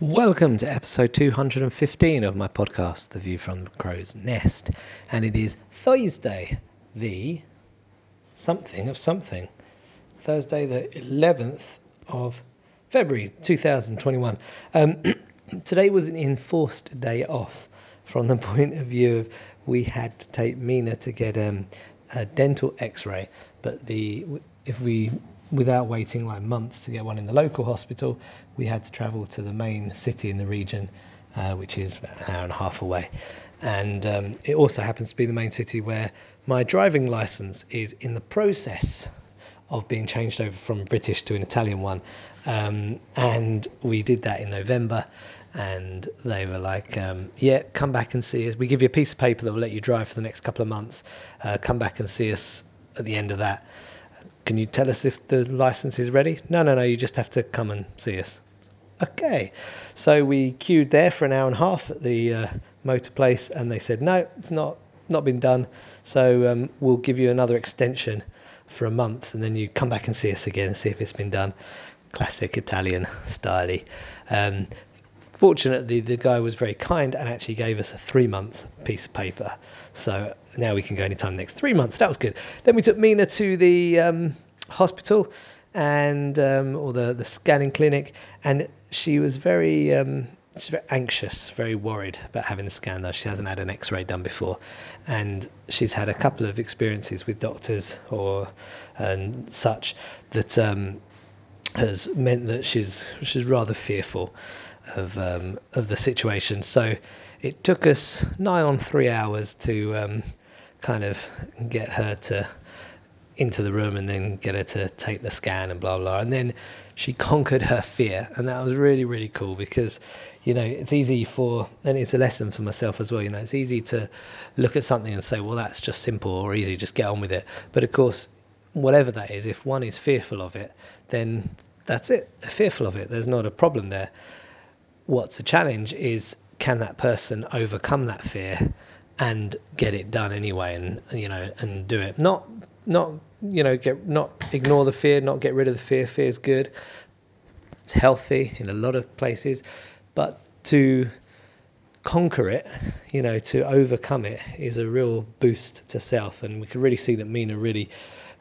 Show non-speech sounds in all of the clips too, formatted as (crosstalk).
Welcome to episode 215 of my podcast, The View from the Crow's Nest. And it is Thursday, the something of something. Thursday, the 11th of February 2021. Um, (clears throat) today was an enforced day off from the (laughs) point of view of we had to take Mina to get um, a dental x ray. But the if we without waiting like months to get one in the local hospital, we had to travel to the main city in the region, uh, which is an hour and a half away. And um, it also happens to be the main city where my driving license is in the process of being changed over from a British to an Italian one. Um, and we did that in November. And they were like, um, yeah, come back and see us. We give you a piece of paper that will let you drive for the next couple of months. Uh, come back and see us at the end of that can you tell us if the license is ready? No, no, no, you just have to come and see us. Okay. So we queued there for an hour and a half at the uh, motor place, and they said, no, it's not, not been done. So um, we'll give you another extension for a month, and then you come back and see us again and see if it's been done. Classic Italian style. Um, fortunately, the guy was very kind and actually gave us a three month piece of paper. So now we can go anytime next three months. That was good. Then we took Mina to the um, hospital and um, or the the scanning clinic, and she was very. Um, she's very anxious, very worried about having the scan though. She hasn't had an X-ray done before, and she's had a couple of experiences with doctors or and such that um, has meant that she's she's rather fearful of um, of the situation. So it took us nigh on three hours to um, kind of get her to into the room and then get her to take the scan and blah blah and then she conquered her fear. And that was really really cool because you know it's easy for and it's a lesson for myself as well you know it's easy to look at something and say well that's just simple or easy just get on with it. But of course whatever that is if one is fearful of it then that's it. They're fearful of it. There's not a problem there what's a challenge is can that person overcome that fear and get it done anyway and you know and do it? Not not you know get not ignore the fear not get rid of the fear. Fear is good. It's healthy in a lot of places. But to conquer it you know to overcome it is a real boost to self. And we can really see that mina really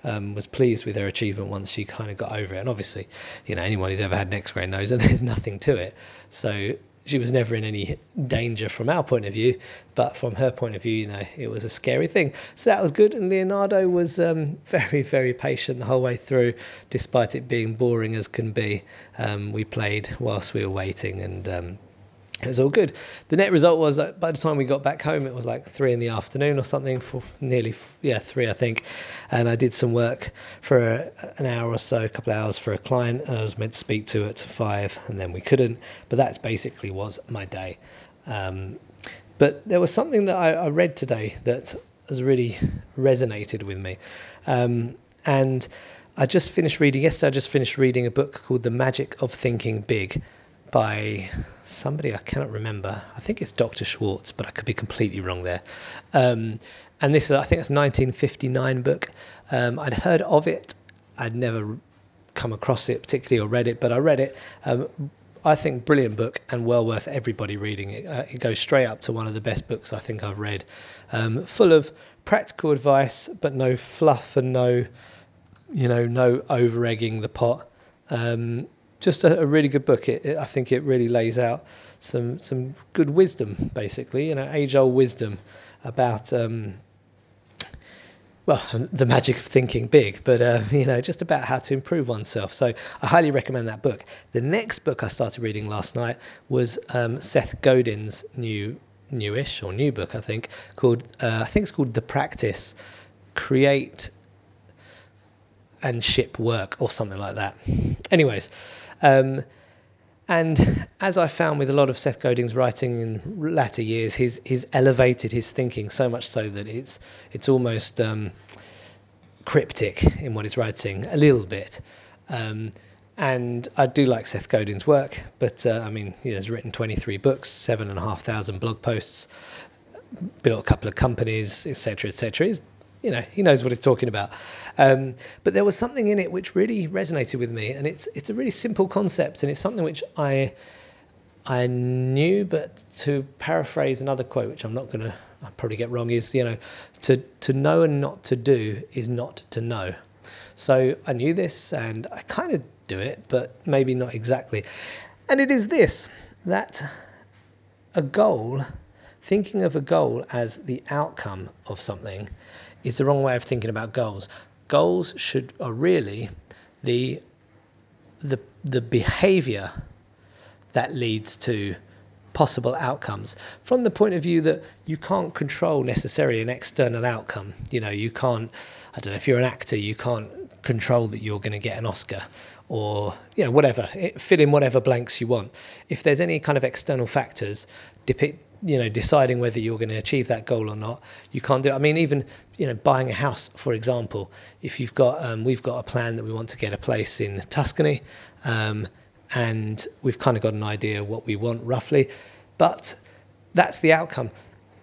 um, was pleased with her achievement once she kind of got over it and obviously you know anyone who's ever had an x-ray knows that (laughs) there's nothing to it so she was never in any danger from our point of view, but from her point of view, you know, it was a scary thing. So that was good. And Leonardo was um, (laughs) very, very patient the whole way through, despite it being boring as can be. Um, we played whilst we were waiting, and um, it was all good. The net result was that by the time we got back home, it was like three in the afternoon or something, for nearly yeah three I think, and I did some work for an hour or so, a couple of hours for a client I was meant to speak to at five, and then we couldn't. But that's basically was my day. Um, but there was something that I, I, read today that has really resonated with me, um, and I just finished reading yesterday. I just finished reading a book called The Magic of Thinking Big by somebody I cannot remember. I think it's Dr. Schwartz, but I could be completely wrong there. Um, and this, is, I think it's 1959 book. Um, I'd heard of it. I'd never come across it particularly or read it, but I read it. Um, I think brilliant book and well worth everybody reading it. Uh, it goes straight up to one of the best books I think I've read. Um, full of practical advice, but no fluff and no, you know, no over egging the pot. Um, just a, a really good book. It, it, I think it really lays out some some good wisdom, basically, you know, age old wisdom about. Um, well, the magic of thinking big, but uh, (laughs) you know, just about how to improve oneself. So I highly recommend that book. The next book I started reading last night was um, Seth Godin's new, newish or new book, I think, called uh, I think it's called The Practice: Create and Ship Work or something like that. Anyways, um, and as I found with a lot of Seth Godin's writing in latter years, he's, he's elevated his thinking so much so that it's, it's almost um, cryptic in what he's writing, a little bit. Um, and I do like Seth Godin's work, but uh, I mean, he has written 23 books, seven and a half thousand blog posts, built a couple of companies, etc., etc. He's you know, he knows what he's talking about. Um, but there was something in it which really resonated with me, and it's it's a really simple concept, and it's something which I I knew, but to paraphrase another quote, which I'm not going to I'll probably get wrong, is you know, to to know and not to do is not to know. So I knew this, and I kind of do it, but maybe not exactly. And it is this that a goal, thinking of a goal as the outcome of something, is the wrong way of thinking about goals. Goals should are really the the the behavior that leads to possible outcomes from the point of view that you can't control necessarily an external outcome. You know, you can't, I don't know, if you're an actor, you can't control that you're going to get an Oscar or, you know, whatever, it, fill in whatever blanks you want. If there's any kind of external factors depict, you know, deciding whether you're going to achieve that goal or not, you can't do it. I mean, even, you know, buying a house, for example, if you've got, um, we've got a plan that we want to get a place in Tuscany. Um, and we've kind of got an idea what we want roughly, but that's the outcome.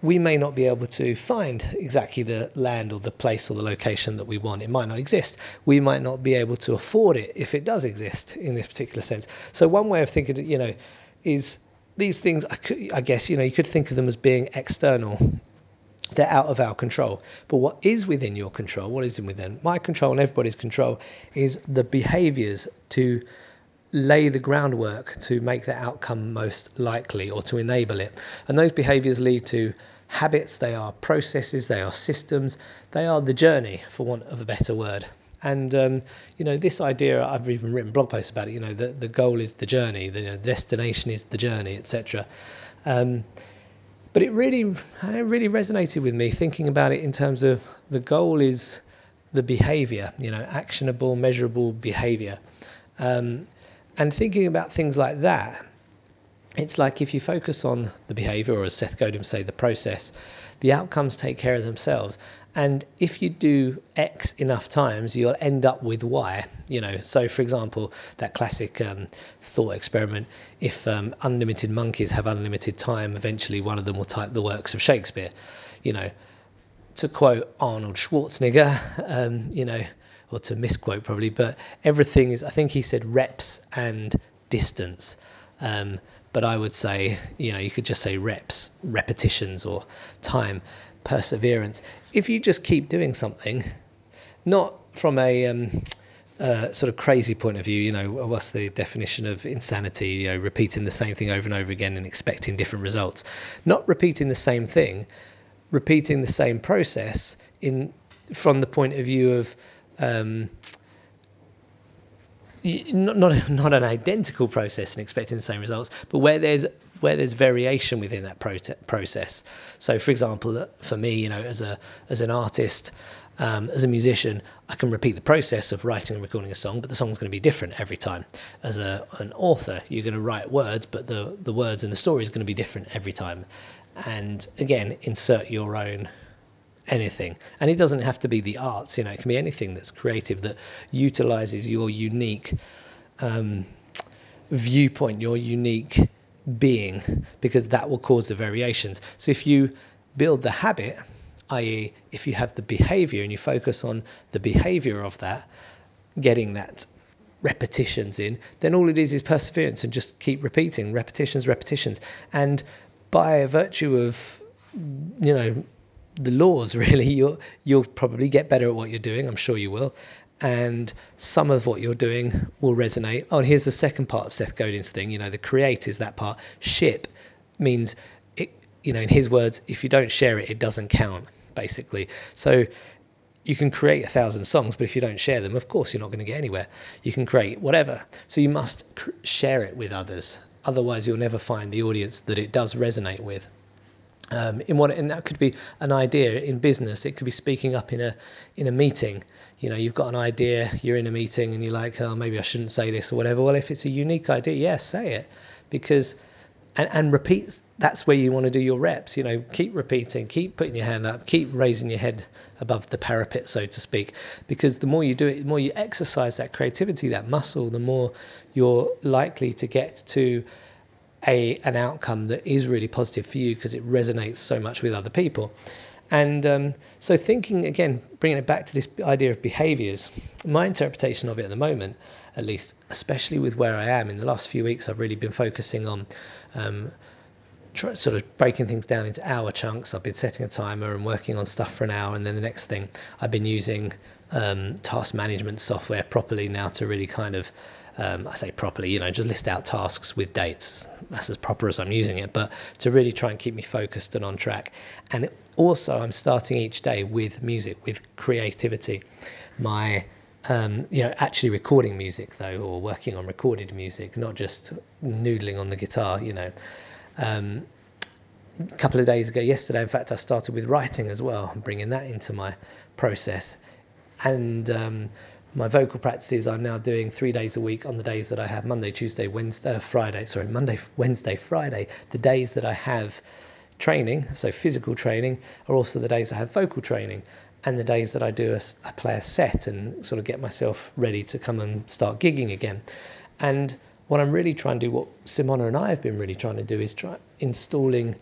We may not be able to find exactly the land or the place or the location that we want. It might not exist. We might not be able to afford it if it does exist in this particular sense. So one way of thinking, you know, is these things. I, could, I guess you know you could think of them as being external they're out of our control. But what is within your control, what is within my control and everybody's control, is the behaviors to lay the groundwork to make the outcome most likely or to enable it. And those behaviors lead to habits, they are processes, they are systems, they are the journey, for want of a better word. And um, you know this idea, I've even written blog posts about it. You know, the the goal is the journey, the you know, destination is the journey, etc. Um, but it really, it really resonated with me thinking about it in terms of the goal is the behavior. You know, actionable, measurable behavior. Um, and thinking about things like that, it's like if you focus on the behavior, or as Seth Godin say, the process, the outcomes take care of themselves. And if you do X enough times, you'll end up with Y. You know, so for example, that classic um, thought experiment: if um, unlimited monkeys have unlimited time, eventually one of them will type the works of Shakespeare. You know, to quote Arnold Schwarzenegger, um, you know, or to misquote probably, but everything is, I think he said reps and distance. Um, but I would say, you know, you could just say reps, repetitions, or time, perseverance. If you just keep doing something, not from a um, uh, sort of crazy point of view, you know, what's the definition of insanity? You know, repeating the same thing over and over again and expecting different results. Not repeating the same thing, repeating the same process in from the point of view of um, not, not (laughs) not an identical process and expecting the same results, but where there's where there's variation within that process. So, for example, for me, you know, as a as an artist, um, as a musician, I can repeat the process of writing and recording a song, but the song's going to be different every time. As a, an author, you're going to write words, but the the words and the story is going to be different every time. And again, insert your own anything. And it doesn't have to be the arts, you know, it can be anything that's creative that utilizes your unique um, viewpoint, your unique being, because that will cause the variations. So if you build the habit, i.e., if you have the behavior and you focus on the behavior of that, getting that repetitions in, then all it is is perseverance and just keep repeating repetitions, repetitions. And by virtue of, you know, the laws (laughs) really. You'll you'll probably get better at what you're doing. I'm sure you will. And some of what you're doing will resonate. Oh and here's the second part of seth godin's thing. You know the create is that part. Ship means it you know in his words if you don't share it it doesn't count basically. So you can create a thousand songs but if you don't share them of course you're not going to get anywhere. You can create whatever. So you must cr- share it with others. Otherwise you'll never find the audience that it does resonate with um, in what and that could be an idea in business. It could be speaking up in a in a meeting. You know you've got an idea you're in a meeting and you're like oh maybe i shouldn't say this or whatever. Well if it's a unique idea yes yeah, say it. Because and, and repeat that's where you want to do your reps. You know keep repeating keep putting your hand up keep raising your head above the parapet so to speak. Because the more you do it the more you exercise that creativity that muscle the more you're likely to get to a an outcome that is really positive for you because it resonates so much with other people. And um, so, thinking again, bringing it back to this idea of behaviors, my interpretation of it at the moment, at least, especially with where I am in the last few weeks, I've really been focusing on um, try, sort of breaking things down into hour chunks. I've been setting a timer and working on stuff for an hour, and then the next thing I've been using um, task management software properly now to really kind of um, I say properly, you know, just list out tasks with dates. That's as proper as I'm using it, but to really try and keep me focused and on track. And also, I'm starting each day with music, with creativity. My um, you know, actually recording music though, or working on recorded music, not just noodling on the guitar, you know. Um, a couple of days ago, yesterday, in fact, I started with writing as well, bringing that into my process. And um, my vocal practices I'm now doing three days a week on the days that I have Monday, Tuesday, Wednesday, uh, Friday, sorry, Monday, Wednesday, Friday. The days that I have training, so physical training, are also the days I have vocal training. And the days that I do, a, I play a set and sort of get myself ready to come and start gigging again. And what I'm really trying to do, what Simona and I have been really trying to do, is try installing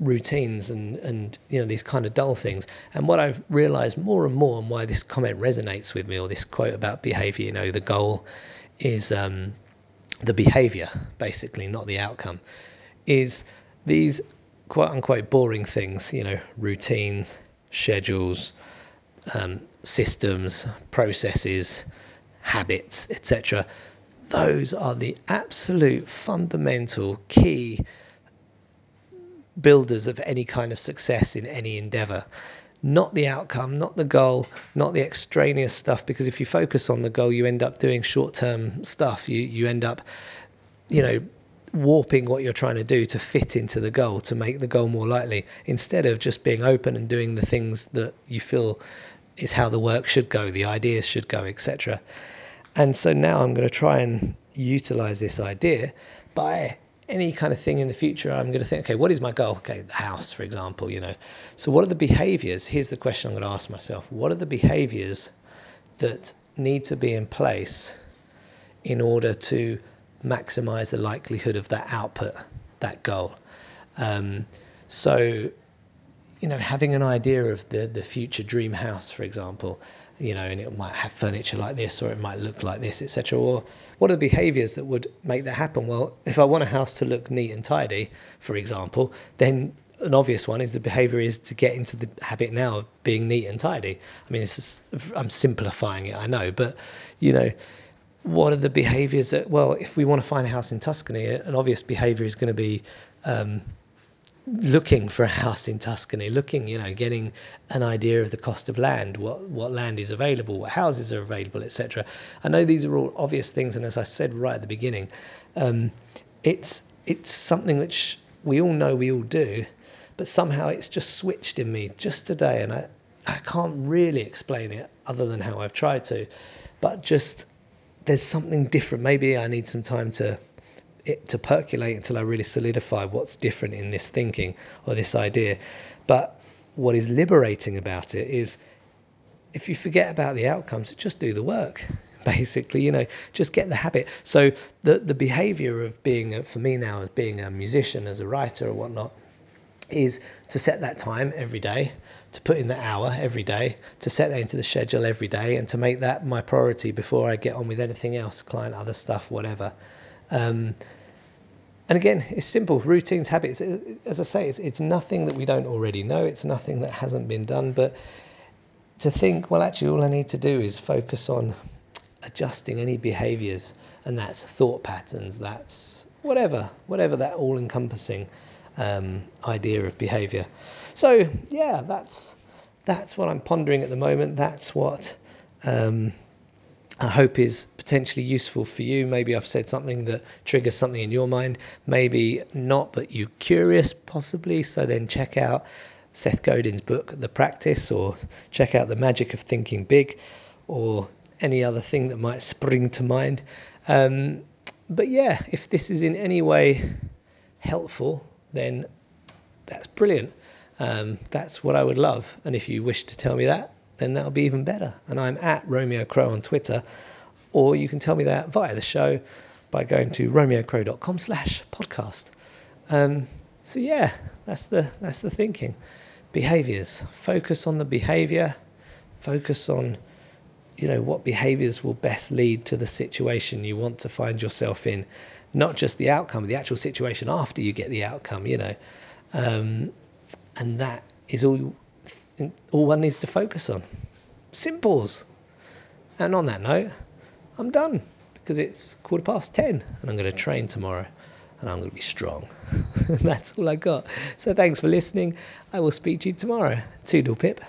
routines and and you know these kind of dull things. And what I've realised more and more, and why this comment resonates with me, or this quote about behaviour, you know, the goal is um, the behaviour, basically, not the outcome, is these quote unquote boring things, you know, routines, schedules, um, systems, processes, habits, etc. Those are the absolute fundamental key builders of any kind of success in any endeavor. Not the outcome, not the goal, not the extraneous stuff, because if you focus on the goal, you end up doing short term stuff. You, you end up, you know, warping what you're trying to do to fit into the goal, to make the goal more likely, instead of just being open and doing the things that you feel is how the work should go, the ideas should go, etc. And so now I'm going to try and utilize this idea by any kind of thing in the future, I'm going to think, okay, what is my goal? Okay, the house, for example, you know. So, what are the behaviors? Here's the question I'm going to ask myself What are the behaviors that need to be in place in order to maximize the likelihood of that output, that goal? Um, so, you know, having an idea of the, the future dream house, for example, you know, and it might have furniture like this or it might look like this, etc. Or what are the behaviors that would make that happen? Well, if I want a house to look neat and tidy, for example, then an obvious one is the behavior is to get into the habit now of being neat and tidy. I mean, it's just, I'm simplifying it, I know, but you know, what are the behaviors that, well, if we want to find a house in Tuscany, an obvious behavior is going to be um, looking for a house in Tuscany, looking, you know, getting an idea of the cost of land, what what land is available, what houses are available, etc. I know these are all obvious things, and as I said right at the beginning, um, it's it's something which we all know we all do, but somehow it's just switched in me just today, and I I can't really explain it other than how I've tried to, but just there's something different. Maybe I need some time to it to percolate until I really solidify what's different in this thinking or this idea. But what is liberating about it is if you forget about the outcomes, just do the work. (laughs) Basically, you know, just get the habit. So the the behavior of being a, for me now as being a musician, as a writer or whatnot, is to set that time every day, to put in the hour every day, to set that into the schedule every day, and to make that my priority before I get on with anything else, client, other stuff, whatever. Um, and again, it's simple routines, habits. As I say, it's, it's nothing that we don't already know. It's nothing that hasn't been done. But to think, well, actually, all I need to do is focus on adjusting any behaviors, and that's thought patterns. That's whatever, whatever that all-encompassing um, idea of behavior. So yeah, that's that's what I'm pondering at the moment. That's what um, I hope is potentially useful for you. Maybe I've said something that triggers something in your mind. Maybe not, but you're curious possibly. So then check out Seth Godin's book, The Practice, or check out The Magic of Thinking Big, or any other thing that might spring to mind. Um, but yeah, if this is in any way helpful, then that's brilliant. Um, that's what I would love. And if you wish to tell me that, then that'll be even better. And I'm at Romeo Crow on Twitter, or you can tell me that via the show by going to romeocrow.com slash podcast. Um, so yeah, that's the that's the thinking. behaviors. Focus on the behavior. Focus on, you know, what behaviors will best lead to the situation you want to find yourself in, not just the outcome, the actual situation after you get the outcome. You know, um, and that is all all one needs to focus on. Simples. And on that note, I'm done because it's quarter past 10 and I'm going to train tomorrow and I'm going to be strong. (laughs) That's all I got. So thanks for listening. I will speak to you tomorrow. Toodle pip.